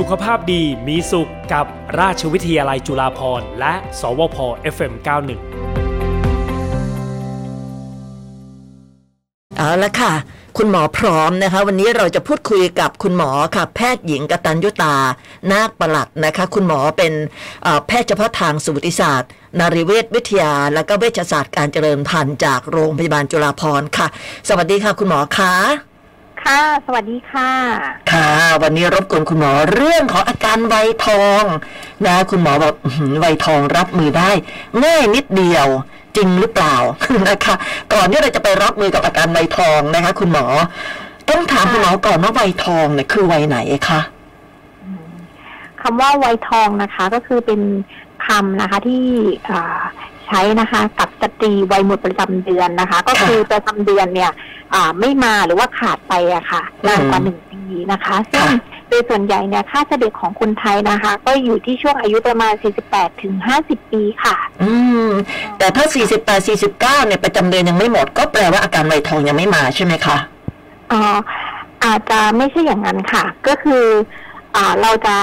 สุขภาพดีมีสุขกับราชวิทยาลัยจุฬาภรณ์และ สวพ FM91 เอาละค่ะ คุณหมอพร้อมนะคะ วันนี้เราจะพูดคุยกับคุณหมอค่ะ แพทย์หญิงกตัญยุตา นาคประหลัดนะคะ คุณหมอเป็นแพทย์เฉพาะทางสูติศาสตร์ นารีเวชวิทยา และก็เวชศาสตร์การเจริญพันธุ์จากโรงพยาบาลจุฬาภรณ์ค่ะ สวัสดีค่ะ คุณหมอคะ ค่ะ สวัสดีค่ะ ค่ะ วันนี้รบกวนคุณหมอเรื่องของอาการไวยทองนะคุณหมอบอกอื้อหือไวยทองรับมือได้ ง่ายนิดเดียวจริงหรือเปล่านะคะก่อนที่เราจะไปรับมือกับอาการไวยทองนะคะ คุณหมอ ต้องถามคุณหมอก่อนว่าไวยทองเนี่ยคือวัยไหนคะคำว่าวัยทองนะคะ ก็คือเป็นคำนะคะที่อ่า ใช้นะคะ กับสตรีวัยหมดประจำเดือนนะคะ ก็คือประจำเดือนเนี่ยอ่าไม่มาหรือว่าขาดไปอะค่ะนานกว่าหนึ่งปีนะคะซึ่งโดยส่วนใหญ่เนี่ยค่าเฉลี่ยของคนไทยนะคะ ก็อยู่ที่ช่วงอายุประมาณ 48 ถึง 50 ปีค่ะ อืม แต่ถ้า 48 49 เนี่ยประจำเดือนยังไม่หมด ก็แปลว่าอาการไวยทองยังไม่มาใช่ไหมคะเอ่ออาจจะไม่ใช่อย่างนั้นค่ะ ก็คืออ่าเราจะ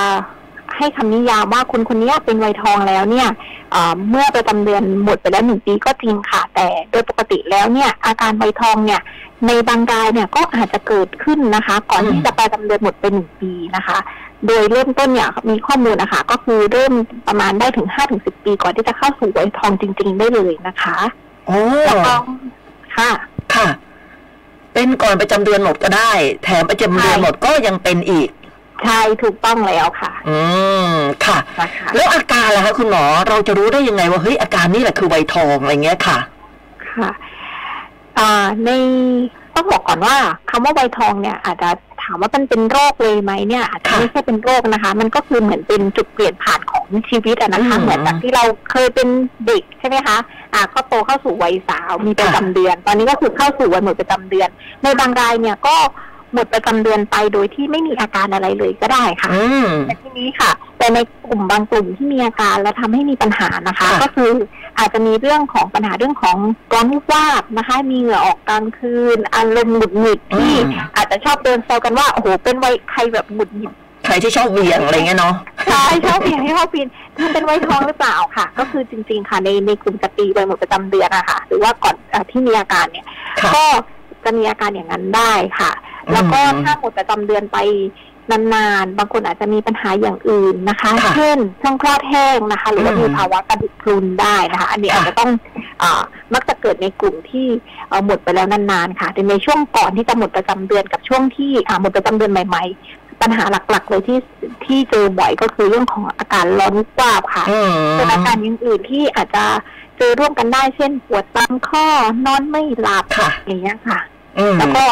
ให้คำนิยามว่าคนคนนี้เป็นวัยทองแล้วเนี่ยเอ่อเมื่อประจำเดือนหมดไปแล้วหนึ่งปีก็จริงค่ะ แต่โดยปกติแล้วเนี่ย อาการวัยทองเนี่ย ในบางรายเนี่ยก็อาจจะเกิดขึ้นนะคะ ก่อนอืมที่จะประจำเดือนหมดไปหนึ่งปีนะคะ โดยเริ่มต้นเนี่ยมีข้อมูลนะคะ ก็คือเริ่มประมาณได้ถึงห้าถึงสิบปี ก่อนที่จะเข้าสู่วัยทองจริง ๆ ได้เลยนะคะโอ้แล้วก็ค่ะค่ะ เป็นก่อนประจำเดือนหมดก็ได้ แถมประจำเดือนหมดก็ยังเป็นอีก ใช่ถูกต้องแล้วค่ะ อืมค่ะนะคะแล้วอาการล่ะคะคุณหมอเราจะรู้ได้ยังไงว่าเฮ้ยอาการนี่แหละคือไวยทองอะไรเงี้ยค่ะ ค่ะอ่าในต้องบอกก่อนว่าคำว่าใบทองเนี่ย อาจจะถามว่ามันเป็นโรคเลยไหมเนี่ยอาจจะค่ะไม่ใช่เป็นโรคนะคะ มันก็คือเหมือนเป็นจุดเปลี่ยนผ่านของชีวิตอะนะคะอืมเหมือนจากที่เราเคยเป็นเด็กใช่ไหมคะอ่าก็โตเข้าสู่วัยสาวมีประจำเดือน ตอนนี้ก็คือเข้าสู่วัยหมดประจำเดือน ในบางรายเนี่ยก็ หมดประจำเดือนไปโดยที่ไม่มีอาการอะไรเลยก็ได้ค่ะอืมแต่ทีนี้ค่ะ แต่ในกลุ่มบางกลุ่มที่มีอาการและทำให้มีปัญหานะคะค่ะก็คืออาจจะมีเรื่องของปัญหาเรื่องของร้อนวูบวาบนะคะ มีเหงื่อออกกลางคืน อารมณ์หงุดหงิดที่อาจจะชอบเดินแซวกันว่าโอ้โหเป็นวัยใครแบบหงุดหงิดใครที่ชอบเหวียงอะไรเงี้ยเนาะใช่ชอบเพียงให้ชอบปีนเธอเป็นวัยทองหรือเปล่าค่ะ ก็คือจริง ๆ ค่ะในในกลุ่มสตรีวัยหมดประจำเดือนนะคะหรือว่าก่อนเอ่อที่มีอาการเนี่ยค่ะก็จะมีอาการอย่างนั้นได้ค่ะ แล้วก็อืมถ้าหมดประจำเดือนไปนานๆ บางคนอาจจะมีปัญหาอย่างอื่นนะคะค่ะเช่นช่องคลอดแห้งนะคะ หรือว่าอืมมีภาวะกระดูกพรุนได้นะคะ อันนี้ค่ะอาจจะต้องอามักจะเกิดในกลุ่มที่เอ่อหมดไปแล้วนานๆค่ะแต่ในช่วงก่อนที่จะหมดประจำเดือนกับช่วงที่อ่าหมดประจำเดือนใหม่ ๆปัญหาหลักๆ เลยที่ที่เจอบ่อยก็คือเรื่องของอาการร้อนวูบวาบค่ะอืมเป็นอาการอย่างอื่นที่อาจจะเจอร่วมกันได้เช่น ปวดตามข้อนอนไม่หลับค่ะอย่างเงี้ยค่ะอืมแล้วก็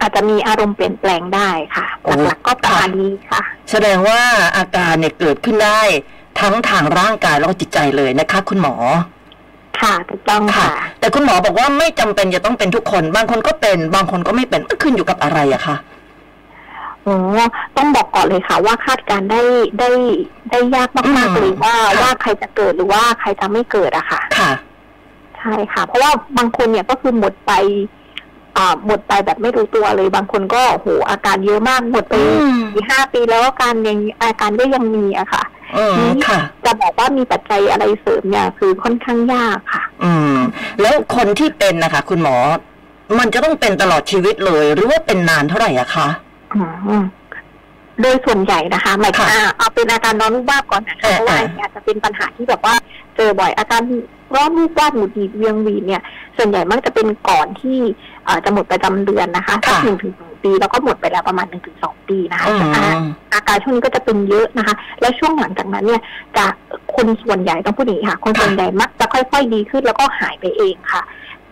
อาจจะมีอารมณ์เปลี่ยนแปลงได้ค่ะโอ้หลักๆก็ประมาณนี้ค่ะ แสดงว่าอาการเนี่ยเกิดขึ้นได้ทั้งทางร่างกายแล้วก็จิตใจเลยนะคะ คุณหมอ ค่ะถูกต้องค่ะค่ะแต่คุณหมอบอกว่าไม่จำเป็นจะต้องเป็นทุกคน บางคนก็เป็น บางคนก็ไม่เป็นมันขึ้นอยู่กับอะไรอะคะโอ้ต้องบอกก่อนเลยค่ะ ว่าคาดการณ์ได้ได้ได้ยากมากอืมๆเลยว่าค่ะว่าใครจะเกิดหรือว่าใครจะไม่เกิดอะค่ะ ค่ะ ใช่ค่ะ เพราะว่าบางคนเนี่ยก็คือหมดไปอ่า หมดไปแบบไม่รู้ตัวเลยบางคนก็โหอาการเยอะมากหมดไปอืมสี่ห้าปีแล้วอาการยังอาการก็ยังมีอะค่ะอืมค่ะจะบอกว่ามีปัจจัยอะไรเสริมเนี่ยคือค่อนข้างยากค่ะ อืม แล้วคนที่เป็นนะคะ คุณหมอ มันจะต้องเป็นตลอดชีวิตเลย หรือว่าเป็นนานเท่าไหร่อะคะอืม โดยส่วนใหญ่นะคะหมายถึงค่ะอ่าเอาเป็นอาการร้อนวูบวาบก่อนนะคะเออเพราะว่าเอออันนี้อาจจะเป็นปัญหาที่แบบว่าเจอบ่อยอาการร้อนวูบวาบหงุดหงิดเวียงวีนเนี่ย ส่วนใหญ่มักจะเป็นก่อนที่เอ่อจะหมดประจำเดือนนะคะสักค่ะหนึ่งถึงสองปีแล้วก็หมดไปแล้วประมาณหนึ่งถึงสองปีนะคะอือามอาการช่วงนี้ก็จะเป็นเยอะนะคะ แล้วช่วงหลังจากนั้นเนี่ยจะคนส่วนใหญ่ต้องพูดอย่างนี้ค่ะ คนส่วนใหญ่มักจะค่อย ๆ ดีขึ้นแล้วก็หายไปเองค่ะ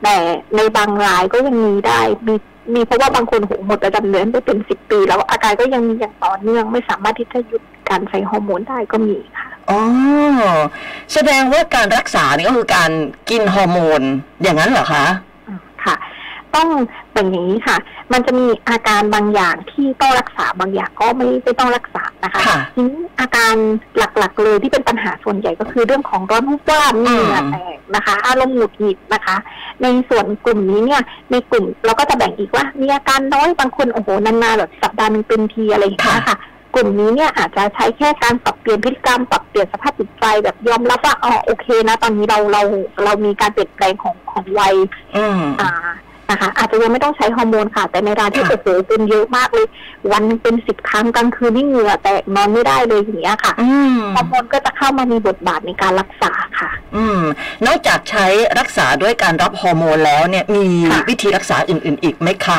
แต่ในบางรายก็ยังมีได้มี มีเพราะว่าบางคนโหหมดประจำเดือนไปเป็นสิบปี แล้วอาการก็ยังมีอย่างต่อเนื่องไม่สามารถที่จะหยุดการใช้ฮอร์โมนได้ก็มีค่ะอ๋อแสดงว่าการรักษานี่ก็คือการกินฮอร์โมนอย่างนั้นเหรอคะอืมค่ะ ต้องเป็นอย่างนี้ค่ะ มันจะมีอาการบางอย่างที่ต้องรักษาบางอย่างก็ไม่ไม่ต้องรักษานะคะค่ะทีนี้อาการหลักๆเลยที่เป็นปัญหาส่วนใหญ่ก็คือเรื่องของร้อนวูบวาบมีเหงื่อแตกนะคะ อารมณ์หงุดหงิดนะคะ ในส่วนกลุ่มนี้เนี่ยในกลุ่มเราก็จะแบ่งอีกว่า มีอาการน้อยบางคนโอ้โหนานๆแบบสัปดาห์หนึงเป็นทีอะไรอย่างเงี้ยค่ะกลุ่มนี้เนี่ยอาจจะใช้แค่การปรับเปลี่ยนพฤติกรรมปรับเปลี่ยนสภาพจิตใจแบบยอมรับว่าอ๋อโอเคนะ ตอนนี้เราเราเรามีการเปลี่ยนแปลงของของวัยอืมอ่า นะคะ อาจจะยังไม่ต้องใช้ฮอร์โมนค่ะ แต่ในรายที่ค่ะโอ้โหเป็นเยอะมากเลย วันหนึ่งเป็นสิบครั้งกลางคืนนี่เหงื่อแตกนอนไม่ได้เลยอย่างเงี้ยค่ะอืมฮอร์โมนก็จะเข้ามามีบทบาทในการรักษาค่ะ อืม นอกจากใช้รักษาด้วยการรับฮอร์โมนแล้วเนี่ยมีค่ะวิธีรักษาอื่น ๆ อีกไหมคะ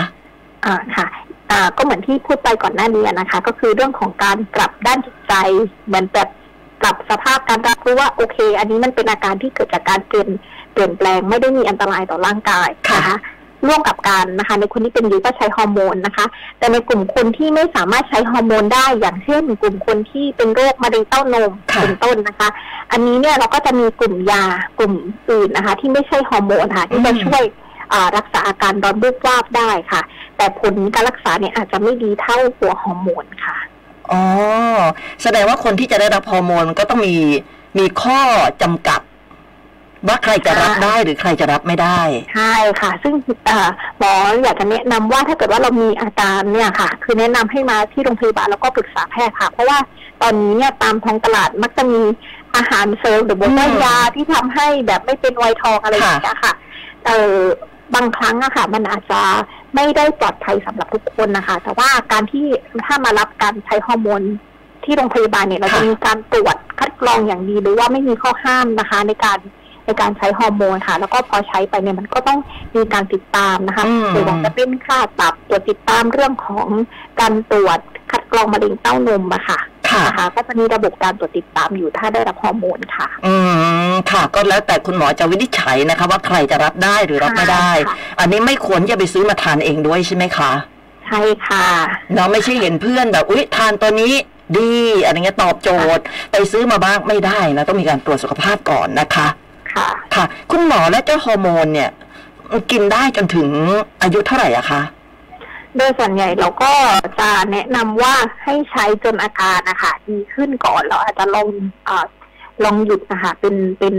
อ่าค่ะอ่าก็เหมือนที่พูดไปก่อนหน้านี้นะคะ ก็คือเรื่องของการปรับด้านจิตใจเหมือนแบบปรับสภาพการรับรู้ว่าโอเค อันนี้มันเป็นอาการที่เกิดจากการเปลี่ยนเปลี่ยนแปลงไม่ได้มีอันตรายต่อร่างกายค่ะนะคะ ร่วมกับการนะคะ ในคนที่เป็นยูก็ใช้ฮอร์โมนนะคะ แต่ในกลุ่มคนที่ไม่สามารถใช้ฮอร์โมนได้ อย่างเช่น กลุ่มคนที่เป็นโรคมะเร็งเต้านมค่ะเป็นต้นนะคะ อันนี้เนี่ยเราก็จะมีกลุ่มยากลุ่มอื่นนะคะ ที่ไม่ใช่ฮอร์โมนค่ะ ที่จะช่วยอ่ารักษาอาการร้อนรูปวาบได้ค่ะ แต่ผลการรักษาเนี่ยอาจจะไม่ดีเท่าตัวฮอร์โมนค่ะอ๋อแสดงว่าคนที่จะได้รับฮอร์โมนก็ต้องมีมีข้อจำกัด ว่าใครจะรับค่ะได้หรือใครจะรับไม่ได้ ใช่ค่ะ ซึ่งอ่าหมออยากจะแนะนำว่าถ้าเกิดว่าเรามีอาการเนี่ยค่ะ คือแนะนำให้มาที่โรงพยาบาลแล้วก็ปรึกษาแพทย์ค่ะ เพราะว่าตอนนี้เนี่ยตามท้องตลาดมักจะมีอาหารเสริมหรือว่าอืมยาที่ทำให้แบบไม่เป็นวัยทองอะไรอย่างเงี้ยค่ะ เออบางครั้งอะค่ะ มันอาจจะไม่ได้ปลอดภัยสำหรับทุกคนนะคะ แต่ว่าการที่ถ้ามารับการใช้ฮอร์โมนที่โรงพยาบาลเนี่ยเราจะค่ะมีการตรวจคัดกรองอย่างดีหรือว่าไม่มีข้อห้ามนะคะ ในการ ในการใช้ฮอร์โมนค่ะ แล้วก็พอใช้ไปเนี่ยมันก็ต้องมีการติดตามนะคะอืมหรือว่าจะเป็นค่าตับตรวจติดตามเรื่องของการตรวจคัดกรองมะเร็งเต้านมอะค่ะค่ะนะคะก็จะมีระบบการตรวจติดตามอยู่ถ้าได้รับฮอร์โมนค่ะ อืมค่ะ ก็แล้วแต่คุณหมอจะวินิจฉัยนะคะ ว่าใครจะรับได้หรือรับไม่ได้ค่ะอันนี้ไม่ควรจะไปซื้อมาทานเองด้วยใช่ไหมคะใช่ค่ะเนาะไม่ใช่เห็นเพื่อนแบบอุ๊ยทานตัวนี้ดีอะไรเงี้ยตอบโจทย์ ไปซื้อมาบ้างไม่ได้นะ ต้องมีการตรวจสุขภาพก่อนนะคะ ค่ะ ค่ะ คุณหมอและเจ้าฮอร์โมนเนี่ย กินได้จนถึงอายุเท่าไหร่อะคะโดยส่วนใหญ่เราก็จะแนะนำว่าให้ใช้จนอาการนะคะดีขึ้นก่อนเราอาจจะลองเออลองหยุดนะคะเป็นเป็น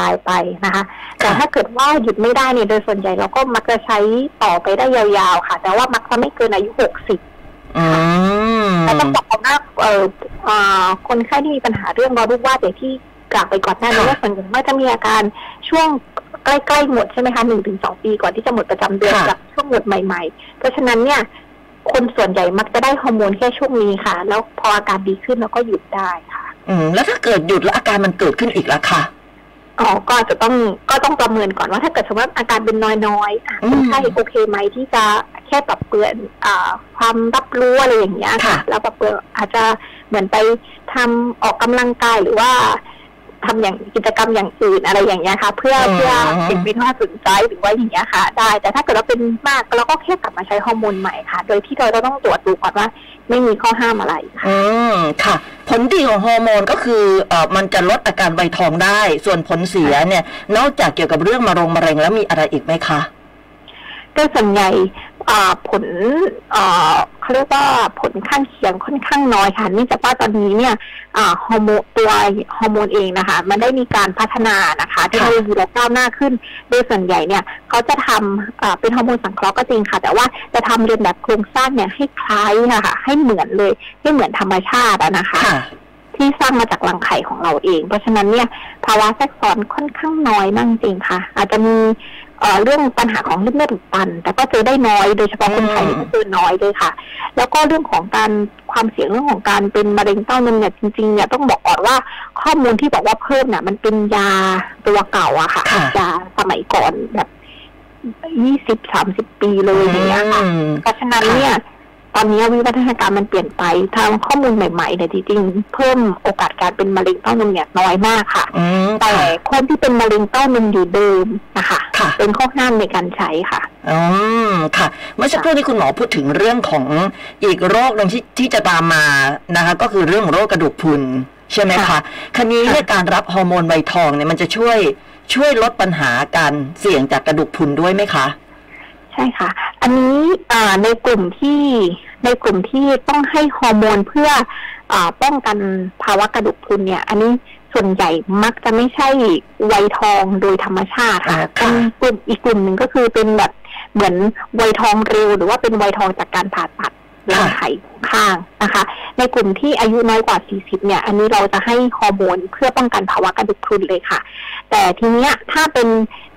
รายๆไปนะคะ แต่ถ้าเกิดว่าหยุดไม่ได้เนี่ยโดยส่วนใหญ่เราก็มักจะใช้ต่อไปได้ยาวๆค่ะ แต่ว่ามักจะไม่เกินอายุหกสิบอืมแต่ต้องบอกก่อนว่าเอ่อเอ่อคนไข้ที่มีปัญหาเรื่องรอรูปวาดอย่างที่ กล่าวไปก่อนหน้านี้ค่ะว่าส่วนใหญ่มักจะมีอาการช่วงใกล้ๆหมดใช่ไหมคะหนึ่งถึงสองปีก่อนที่จะหมดประจำเดือนค่ะกับช่วงหมดใหม่ ๆ เพราะฉะนั้นเนี่ย คนส่วนใหญ่มักจะได้ฮอร์โมนแค่ช่วงนี้ค่ะ แล้วพออาการดีขึ้นเราก็หยุดได้ค่ะ อืมแล้วถ้าเกิดหยุดแล้วอาการมันเกิดขึ้นอีกละค่ะอ๋อก็อาจจะต้องก็ต้องประเมินก่อนว่าถ้าเกิดสมมติว่าอาการเป็นน้อยๆอะอืมคนไข้โอเคไหมที่จะแค่ปรับเปลี่ยนอ่าความรับรู้อะไรอย่างเงี้ยค่ะค่ะ แล้วปรับเปลี่ยนอาจจะเหมือนไปทำออกกำลังกายหรือว่า ทำอย่างกิจกรรมอย่างอื่นอะไรอย่างเงี้ยค่ะ เพื่ออืมเพื่อเด็กไม่ทอดสนใจหรือว่าอย่างเงี้ยค่ะ ได้ แต่ถ้าเกิดเราเป็นมากเราก็แค่กลับมาใช้ฮอร์โมนใหม่ค่ะ โดยที่เราต้องตรวจดูก่อนว่าไม่มีข้อห้ามอะไรค่ะอืมค่ะ ผลดีของฮอร์โมนก็คือเอ่อมันจะลดอาการใบทองได้ ส่วนผลเสียเนี่ย นอกจากเกี่ยวกับเรื่องมะรงมะเร็งแล้วมีอะไรอีกไหมคะโดยส่วนใหญ่อ่า ผลเขาเรียกว่าผลข้างเคียงค่อนข้างน้อยค่ะเนื่องจากว่าตอนนี้เนี่ยฮอร์โมนตัวฮอร์โมนเองนะคะ มันได้มีการพัฒนานะคะเทคโนโลยีเราก้าวหน้าขึ้น โดยส่วนใหญ่เนี่ยเขาจะทำเป็นฮอร์โมนสังเคราะห์ก็จริงค่ะ แต่ว่าจะทำเรียนแบบโครงสร้างเนี่ยให้คล้ายนะคะให้เหมือนเลยให้เหมือนธรรมชาตินะคะคะ ที่สร้างมาจากรังไข่ของเราเอง เพราะฉะนั้นเนี่ยภาวะแทรกซ้อนค่อนข้างน้อยมากจริงค่ะ อาจจะมีเอ่อเรื่องปัญหาของเลือดเลือดอุดตัน แต่ก็เจอได้น้อยโดยเฉพาะคนไทยอืมนี่ก็เจอน้อยเลยค่ะ แล้วก็เรื่องของการความเสี่ยงเรื่องของการเป็นมะเร็งเต้านมเนี่ยจริงๆเนี่ยต้องบอกก่อนว่าข้อมูลที่บอกว่าเพิ่มเนี่ยมันเป็นยาตัวเก่าอะค่ะค่ะยาสมัยก่อนแบบยี่สิบสามสิบปีเลยอย่างเงี้ยค่ะอืมเพราะฉะนั้นเนี่ย ตอนนี้วิวัฒนาการมันเปลี่ยนไปทางข้อมูลใหม่ๆเนี่ยจริงๆเพิ่มโอกาสการเป็นมะเร็งเต้านมเนี่ยน้อยมากค่ะอืมแต่ค่ะคนที่เป็นมะเร็งเต้านมอยู่เดิมนะคะค่ะเป็นข้อห้ามในการใช้ค่ะอืมค่ะเมื่อสักครู่นี้คุณหมอพูดถึงเรื่องของอีกโรคหนึ่งที่ที่จะตามมานะคะ ก็คือเรื่องโรคกระดูกพรุนใช่ไหมคะค่ะคันนี้เนี่ยการรับฮอร์โมนใบทองเนี่ยมันจะช่วยช่วยลดปัญหาการเสี่ยงจากกระดูกพรุนด้วยไหมคะ ใช่ค่ะ อันนี้อ่าในกลุ่มที่ในกลุ่มที่ต้องให้ฮอร์โมนเพื่ออาป้องกันภาวะกระดูกพรุนเนี่ย อันนี้ส่วนใหญ่มักจะไม่ใช่วัยทองโดยธรรมชาติค่ะอ่าเป็ค่ะนกลุ่มอีกกลุ่มหนึ่งก็คือเป็นแบบเหมือนวัยทองเร็ว หรือว่าเป็นวัยทองจากการผ่าตัดรังไข่ข้างนะคะ ในกลุ่มที่อายุน้อยกว่า 40 เนี่ย อันนี้เราจะให้ฮอร์โมนเพื่อป้องกันภาวะกระดูกพรุนเลยค่ะ แต่ทีเนี้ยถ้าเป็น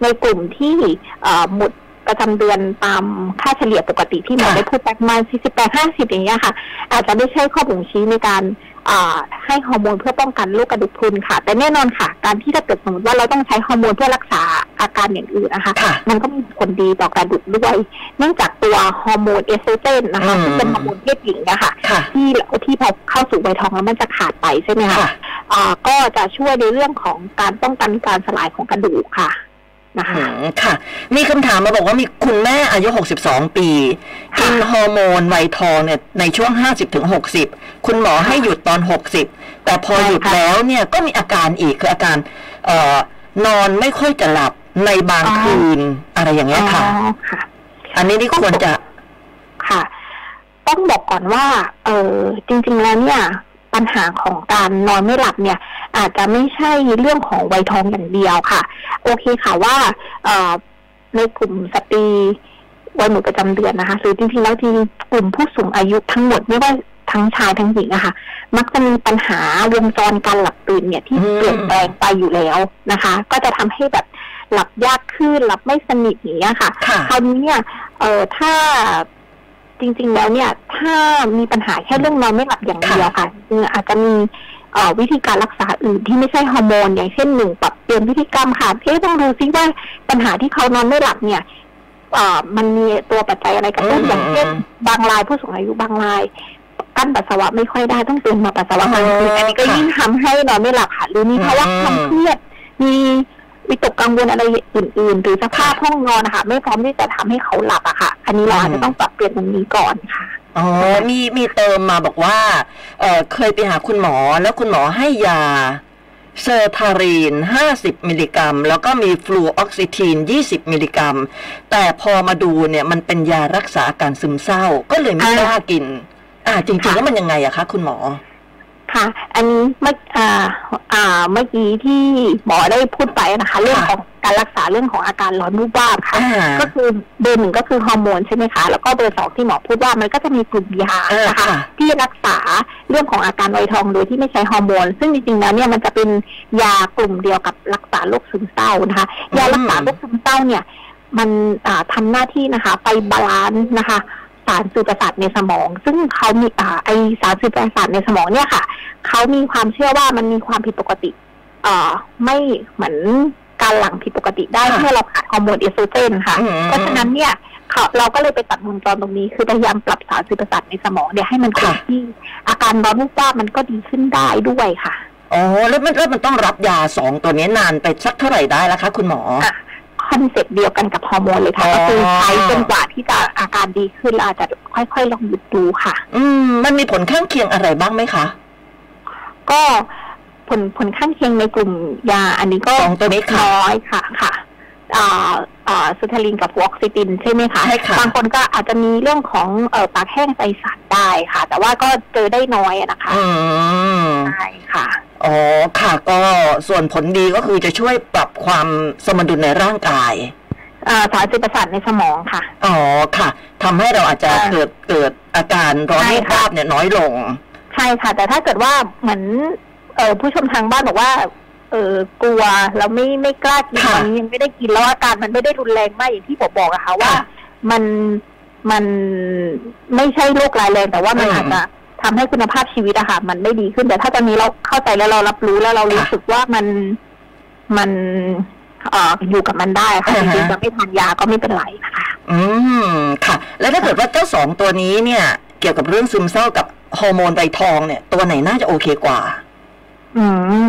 ในกลุ่มที่เอ่อหมด ประจำเดือนตามค่าเฉลี่ยปกติที่หมอค่ะได้พูดไปประมาณ48 50 อย่างเงี้ยค่ะ อาจจะไม่ใช่ข้อบ่งชี้ในการอ่าให้ฮอร์โมนเพื่อป้องกันโรคกระดูกพรุนค่ะ แต่แน่นอนค่ะ การที่ถ้าเกิดสมมติว่าเราต้องใช้ฮอร์โมนเพื่อรักษาอาการอย่างอื่นนะคะค่ะมันก็มีผลดีต่อกระดูกด้วย เนื่องจากตัวฮอร์โมนเอสโตรเจนนะคะอืมซึ่งเป็นฮอร์โมนเพศหญิงนะคะค่ะที่ที่พอเข้าสู่วัยทองแล้วมันจะขาดไปใช่ไหมคะค่ะอ่าก็จะช่วยในเรื่องของการป้องกันการสลายของกระดูกค่ะ นะคะอืมค่ะ มีคำถามมาบอกว่ามีคุณแม่อายุ 62 ปีค่ะกินฮอร์โมนไวทองเนี่ยในช่วง 50ถึง60 คุณหมอให้หยุดตอน 60 แต่พอใช่หยุดค่ะแล้วเนี่ยก็มีอาการอีกคืออาการเอ่อนอนไม่ค่อยจะหลับในบางอ๋อคืนอะไรอย่างเงี้ยค่ะอ๋อค่ะ อันนี้นี่ควรจะค่ะ ต้องบอกก่อนว่า เออจริง ๆ แล้วเนี่ย ปัญหาของการนอนไม่หลับเนี่ย อาจจะไม่ใช่เรื่องของวัยทองอย่างเดียวค่ะ โอเคค่ะว่าเอ่อในกลุ่มสตรีวัยหมดประจำเดือนนะคะหรือจริงๆแล้วที่กลุ่มผู้สูงอายุทั้งหมดไม่ว่าทั้งชายทั้งหญิงอะค่ะ มักจะมีปัญหาวงจรการหลับตื่นเนี่ยที่อืมเปลี่ยนแปลงไปอยู่แล้วนะคะ ก็จะทำให้แบบหลับยากขึ้นหลับไม่สนิทอย่างเงี้ยค่ะค่ะคราวนี้เนี่ยเอ่อถ้า จริง ๆ แล้วเนี่ยถ้ามีปัญหาแค่เรื่องนอนไม่หลับอย่างเดียวค่ะจริงๆอาจจะมีเอ่อวิธีการรักษาอื่นที่ไม่ใช่ฮอร์โมนอย่างเช่นหนึ่งปรับเปลี่ยนพฤติกรรมค่ะเอ๊ะต้องดูซิว่าปัญหาที่เขานอนไม่หลับเนี่ยเอ่อมันมีตัวปัจจัยอะไรกระตุ้นอืมอย่างเช่นบางรายผู้สูงอายุบางรายกลั้นปัสสาวะไม่ค่อยได้ต้องตื่นมาปัสสาวะกลางคืนอ๋ออัอันนี้ก็ค่ะยิ่งทำให้นอนไม่หลับค่ะหรือมีภาวะอืมความเครียดมีวิตกกั งวลอะไรอื่นๆ หรือสภาพห้องนอนนะคะไม่พร้อมที่จะทำให้เขาหลับอะค่ะ อันนี้เราอาจจะต้องปรับเปลี่ยนตรงนี้ก่อนค่ะอ๋อมีมีเติมมาบอกว่าเอ่อเคยไปหาคุณหมอแล้วคุณหมอให้ยา sertraline 50 มิลลิกรัม แล้วก็มี fluoxetine 20 มิลลิกรัม แต่พอมาดูเนี่ยมันเป็นยารักษาอาการซึมเศร้า ก็เลยไม่อ่ากล้ากิน อ่าจริงๆค่ะแล้วมันยังไงอะคะคุณหมอ ค่ะ อันนี้เมื่ออ่าอ่าเมื่อกี้ที่หมอได้พูดไปนะคะ เรื่องของการรักษาเรื่องของอาการร้อนวูบวาบค่ะ อ่า ก็คือเบอร์หนึ่งก็คือฮอร์โมนใช่ไหมคะ แล้วก็เบอร์สองที่หมอพูดว่ามันก็จะมีกลุ่มยาอ่านะคะ ค่ะ ที่รักษาเรื่องของอาการไวทองโดยที่ไม่ใช้ฮอร์โมน ซึ่งจริงๆแล้วเนี่ยมันจะเป็นยากลุ่มเดียวกับรักษาโรคซึมเศร้านะคะยารักษาโรคซึมเศร้าเนี่ย มันอ่าทำหน้าที่นะคะ ไป balance นะคะ สารสื่อประสาทในสมอง ซึ่งเขามีอ่าไอสารสื่อประสาทในสมองเนี่ยค่ะเขามีความเชื่อว่ามันมีความผิดปกติเอ่อไม่เหมือนการหลั่งผิดปกติได้ค่ะเมื่อเราขาดฮอร์โมนเอสโตรเจนค่ะอืมเพราะฉะนั้นเนี่ยเขาเราก็เลยไปตัดวงจรตรงนี้ คือพยายามปรับสารสื่อประสาทในสมองเนี่ยให้มันคงค่ะที่อาการร้อนวูบวาบมันก็ดีขึ้นได้ด้วยค่ะอ๋อแล้วมันแล้วมันต้องรับยาสองตัวนี้นานไปสักเท่าไหร่ได้แล้วคะ คุณหมออะ concept เดียวกันกับฮอร์โมนเลยค่ะอ๋อก็คือใช้จนกว่าที่จะอาการดีขึ้นแล้วอาจจะค่อยๆลองหยุดดูค่ะ อืม มันมีผลข้างเคียงอะไรบ้างไหมคะ ก็ผลผลข้างเคียงในกลุ่มยาอันนี้ก็สองตัวนี้ค่ะน้อยค่ะค่ะ อ่าอ่า sertraline กับ fluoxetine ใช่ไหมคะใช่ค่ะบางคนก็อาจจะมีเรื่องของเอ่อปากแห้งใจสั่นได้ค่ะ แต่ว่าก็เจอได้น้อยอะนะคะอืมใช่ค่ะอ๋อค่ะก็ส่วนผลดีก็คือจะช่วยปรับความสมดุลในร่างกายอ่าสารสื่อประสาทในสมองค่ะ อ๋อค่ะทำให้เราอาจจะอ่าเกิดเกิดอาการร้อนใช่วูบค่ะวาบเนี่ยน้อยลง ใช่ค่ะ แต่ถ้าเกิดว่าเหมือนเออผู้ชมทางบ้านบอกว่า เออกลัวแล้วไม่ไม่กล้ากินค่ะตอนนี้ยังไม่ได้กินแล้วอาการมันไม่ได้รุนแรงมากอย่างที่ผมบอกอะค่ะว่าค่ะมันมันไม่ใช่โรคร้ายแรงแต่ว่ามันอืมอาจจะทำให้คุณภาพชีวิตอะค่ะมันไม่ดีขึ้นแต่ถ้าตอนนี้เราเข้าใจแล้วเรารับรู้แล้วเรารู้ค่ะสึกว่ามันมันเอ่ออยู่กับมันได้ค่ะอ่าจฮะริงๆจะไม่ทานยาก็ไม่เป็นไรนะคะอืมค่ะ แล้วถ้าเกิดว่าเจ้าสองตัวนี้เนี่ย เกี่ยวกับเรื่องซึมเศร้ากับฮอร์โมนใบทองเนี่ย ตัวไหนน่าจะโอเคกว่า อืม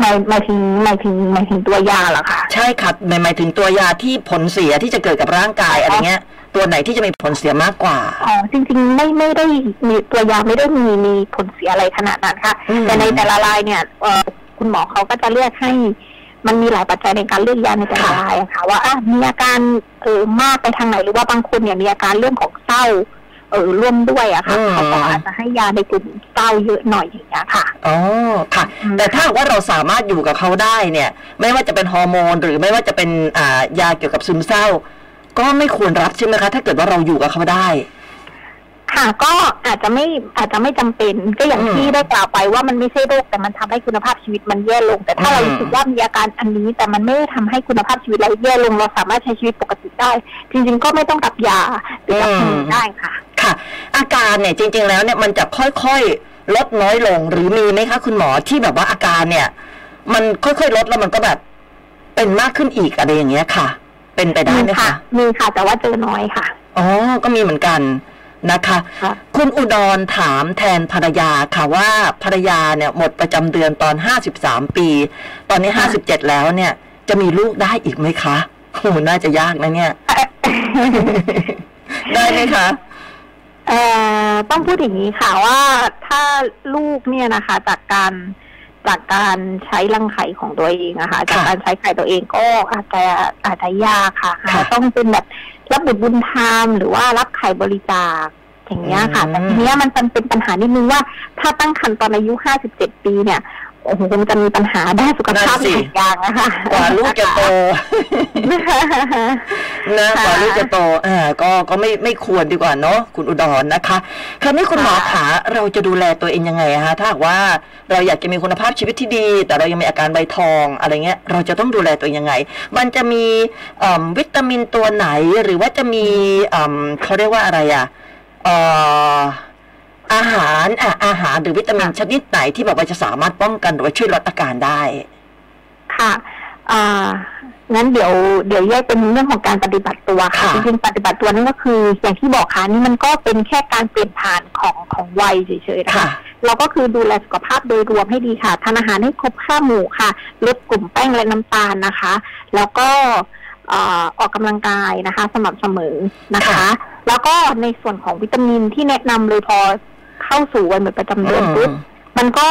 หมายหมายถึงหมายถึงหมายถึงตัวยาเหรอคะใช่ค่ะหมายหมายถึงตัวยาที่ผลเสียที่จะเกิดกับร่างกายอะไรเงี้ย ตัวไหนที่จะมีผลเสียมากกว่าอ๋อจริง ๆ ไม่ไม่ได้มีตัวยาไม่ได้มีมีผลเสียอะไรขนาดนั้นค่ะอืมแต่ในแต่ละรายเนี่ยเอ่อคุณหมอเขาก็จะเลือกให้มันมีหลายปัจจัยในการเลือกยาในแต่ละรายอะค่ะ ว่าอะมีอาการเออมากไปทางไหนหรือว่าบางคนเนี่ยมีอาการเรื่องของเศร้า เออร่วมด้วยอะค่ะอืมเขาก็อาจจะให้ยาในกลุ่มเศร้าเยอะหน่อยอย่างเงี้ยค่ะอ๋อค่ะอืมแต่ถ้าหากว่าเราสามารถอยู่กับเขาได้เนี่ย ไม่ว่าจะเป็นฮอร์โมน หรือไม่ว่าจะเป็นอ่ายาเกี่ยวกับซึมเศร้า ก็ไม่ควรรับใช่ไหมคะ ถ้าเกิดว่าเราอยู่กับเขาได้ ค่ะก็อาจจะไม่อาจจะไม่จำเป็นก็อย่างอืมที่ได้กล่าวไปว่ามันไม่ใช่โรคแต่มันทำให้คุณภาพชีวิตมันแย่ลง แต่ถ้าเราอืมรู้สึกว่ามีอาการอันนี้ แต่มันไม่ได้ทำให้คุณภาพชีวิตเราแย่ลงเราสามารถใช้ชีวิตปกติได้ จริง ๆ ก็ไม่ต้องรับยาหรือรับยาได้ค่ะ ค่ะ อาการเนี่ยจริง ๆ แล้วเนี่ยมันจะค่อยๆลดน้อยลงหรือมีไหมคะคุณหมอที่แบบว่าอาการเนี่ย มันค่อยๆลดแล้วมันก็แบบเป็นมากขึ้นอีกอะไรอย่างเงี้ยค่ะ เป็นไปได้มีไหมค่ะคะมีค่ะ แต่ว่าเจอน้อยค่ะอ๋อก็มีเหมือนกัน นะคะค่ะคุณอุดรถามแทนภรรยาค่ะว่าภรรยาเนี่ยหมดประจำเดือนตอนห้าสิบสามปี ตอนนี้ห้าสิบเจ็ดแล้วเนี่ย จะมีลูกได้อีกไหมคะโหน่าจะยากนะเนี่ย ได้ไหมคะเอ่อต้องพูดอย่างนี้ค่ะว่าถ้าลูกเนี่ยนะคะ จากการจากการใช้รังไข่ของตัวเองอะค่ะจากการใช้ไข่ตัวเองก็อาจจะอาจจะยากค่ะค่ะต้องเป็นแบบ รับบุตรบุญธรรมหรือว่ารับไข่บริจาคอย่างเงี้ยค่ะอืมแต่ทีเนี้ยมันเป็นเป็นปัญหานิดนึงว่า ถ้าตั้งครรภ์ตอนอายุห้าสิบเจ็ดปีเนี่ย โอ้โหคงจะมีปัญหาด้านสุขภาพหลายอย่างนะคะกว่าลูกจะโตนะกว่าลูกจะโตอ่าก็ก็ไม่ไม่ควรดีกว่าเนาะคุณอุดรนะคะคราวนี้คุณหมอขาเราจะดูแลตัวเองยังไงอะคะถ้าหากว่าเราอยากจะมีคุณภาพชีวิตที่ดี แต่เรายังมีอาการใบทองอะไรเงี้ย เราจะต้องดูแลตัวเองยังไง มันจะมีเอิ่มวิตามินตัวไหนหรือว่าจะมีเอิ่มเขาเรียกว่าอะไรอะเอ่อ อาหารอะอาหารหรือวิตามินชนิดไหนที่แบบว่าจะสามารถป้องกันหรือว่าช่วยลดอาการได้ ค่ะอ่างั้นเดี๋ยวเดี๋ยวแยกเป็นเรื่องของการปฏิบัติตัวค่ะค่ะจริงๆปฏิบัติตัวนั่นก็คือ อย่างที่บอกค่ะนี่มันก็เป็นแค่การเปลี่ยนผ่านของของวัยเฉยๆนะคะค่ะเราก็คือดูแลสุขภาพโดยรวมให้ดีค่ะทานอาหารให้ครบห้าหมู่ค่ะลดกลุ่มแป้งและน้ำตาลนะคะ แล้วก็เอ่อออกกำลังกายนะคะ สม่ำเสมอนะคะค่ะแล้วก็ในส่วนของวิตามินที่แนะนำเลยพอ เข้าสู่วันหมดประจำเดือนปุ๊บมันก็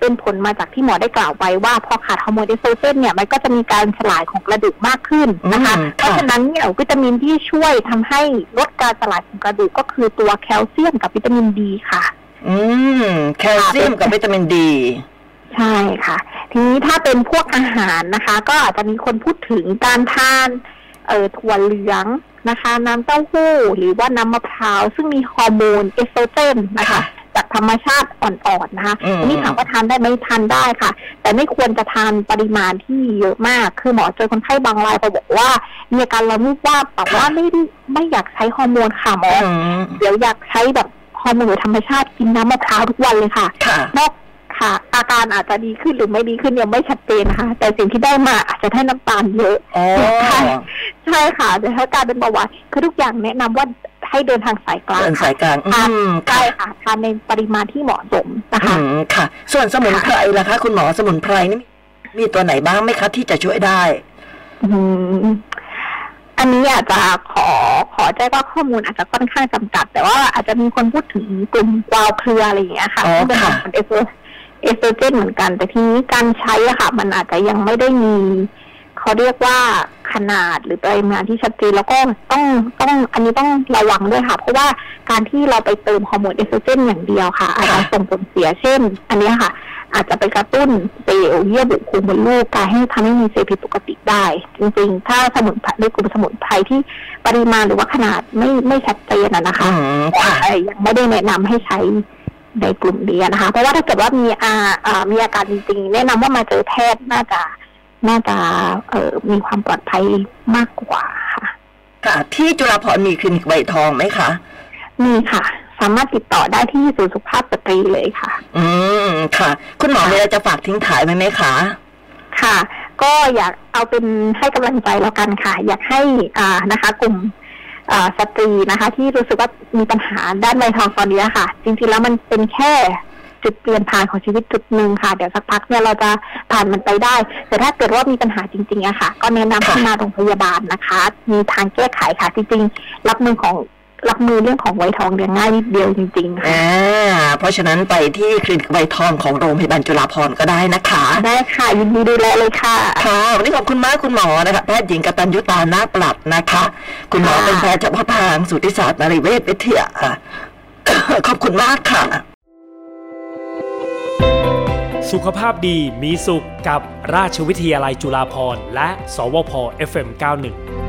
เป็นผลมาจากที่หมอได้กล่าวไปว่าพอขาดฮอร์โมนเอสโตรเจนเนี่ยมันก็จะมีการสลายของกระดูกมากขึ้นนะคะอืมเพราะค่ะฉะนั้นเนี่ยวิตามินที่ช่วยทำให้ลดการสลายของกระดูกก็คือตัวแคลเซียมกับวิตามินดีค่ะ อืมแคลเซียมกับวิตามินดีใช่ค่ะ ทีนี้ถ้าเป็นพวกอาหารนะคะ ก็อาจจะมีคนพูดถึงการทาน เอ่อถั่วเหลืองนะคะ น้ำเต้าหู้หรือว่าน้ำมะพร้าว ซึ่งมีฮอร์โมนเอสโตรเจนนะคะค่ะจากธรรมชาติอ่อนๆนะคะอืม อันนี้ถามว่าทานได้ไหมทานได้ค่ะ แต่ไม่ควรจะทานปริมาณที่เยอะมาก คือหมอเจอคนไข้บางรายเขาบอกว่ามีอาการละมูกว่าบแต่ว่าไม่ได้ไม่อยากใช้ฮอร์โมนค่ะหมอ อืมเดี๋ยวอยากใช้แบบฮอร์โมนธรรมชาติกินน้ำมะพร้าวทุกวันเลยค่ะ ค่ะ นอก ค่ะ อาการอาจจะดีขึ้นหรือไม่ดีขึ้นยังไม่ชัดเจนนะคะแต่สิ่งที่ได้มาอาจจะได้น้ำตาลเยอะอ๋อใช่ใช่ค่ะแต่ถ้าการเป็นเบาหวานคือทุกอย่างแนะนำว่าให้เดินทางสายกลางเดินค่ะสายกลางอืทานมใช่ค่ะค่ะทานในปริมาณที่เหมาะสมนะอืคะมค่ะ ส่วนสมุนไพรล่ะคะ คุณหมอสมุนไพรนี่มีตัวไหนบ้างไหมคะที่จะช่วยได้ อืมอันนี้อาจจะขอขอแจ้งว่าข้อมูลอาจจะค่อนข้างจำกัด แต่ว่าอาจจะมีคนพูดถึงกลุ่มกวาวเครืออะไรอย่างเงี้ยค่ะอ๋อซึ่งเป็นค่ะของเอสโตร เอสโตรเจนเหมือนกัน แต่ทีนี้การใช้อะค่ะ มันอาจจะยังไม่ได้มีเขาเรียกว่าขนาดหรือปริมาณที่ชัดเจนแล้วก็ต้องต้องอันนี้ต้องระวังด้วยค่ะ เพราะว่าการที่เราไปเติมฮอร์โมนเอสโตรเจนอย่างเดียวค่ะ อาจจะส่งผลเสียเช่น อันเนี้ยค่ะ อาจจะไปกระตุ้นเซลล์เยื่อบุคุมมดลูกการให้ทำให้มีเซลล์ผิดปกติได้ จริงๆ ถ้าสมุนไพรในกลุ่มสมุนไพรที่ปริมาณหรือว่าขนาดไม่ไม่ชัดเจนอะนะคะอืมค่ะแต่ยังไม่ได้แนะนำให้ใช้ ในกลุ่มนี้นะคะ เพราะว่าถ้าเกิดว่ามีอาอ่ามีอาการจริงๆแนะนำว่ามาเจอแพทย์น่าจะน่าจะเอ่อมีความปลอดภัยมากกว่าค่ะ ค่ะ ที่จุฬาภรณ์มีคลินิกใบทองไหมคะ มีค่ะ สามารถติดต่อได้ที่ศูนย์สุขภาพสตรีเลยค่ะ อืมค่ะ คุณหมอมีอะไรจะฝากทิ้งท้ายไหมไหมคะ ค่ะ ก็อยากเอาเป็นให้กำลังใจแล้วกันค่ะ อยากให้อ่านะคะ กลุ่มอ่า สตรีนะคะ ที่รู้สึกว่ามีปัญหาด้านใบทองตอนนี้ค่ะ จริงๆแล้วมันเป็นแค่จุดเปลี่ยนผ่านของชีวิตจุดหนึ่งค่ะ เดี๋ยวสักพักเนี่ยเราจะผ่านมันไปได้ แต่ถ้าเกิดว่ามีปัญหาจริงๆอะค่ะ ก็แนะนำให้มาโรงพยาบาลนะคะ มีทางแก้ไขค่ะจริงๆรับมือของ รับมือเรื่องของไวทองเนี่ยง่ายนิดเดียวจริง ๆ ค่ะอ่าเพราะฉะนั้นไปที่คลินิกใบทองของโรงพยาบาลจุฬาภรณ์ก็ได้นะคะ ได้ค่ะยินดีดูแลเลยค่ะ ค่ะวันนี้ขอบคุณมากคุณหมอนะคะแพทย์หญิงกตัญญุตานาปลัดนะคะ คุณหมอค่ะ เป็นแพทย์เฉพาะทางสูติศาสตร์นริเวศวิทยา ขอบคุณมากค่ะ สุขภาพดีมีสุขกับราชวิทยาลัยจุฬาภรณ์และ สวพ FM91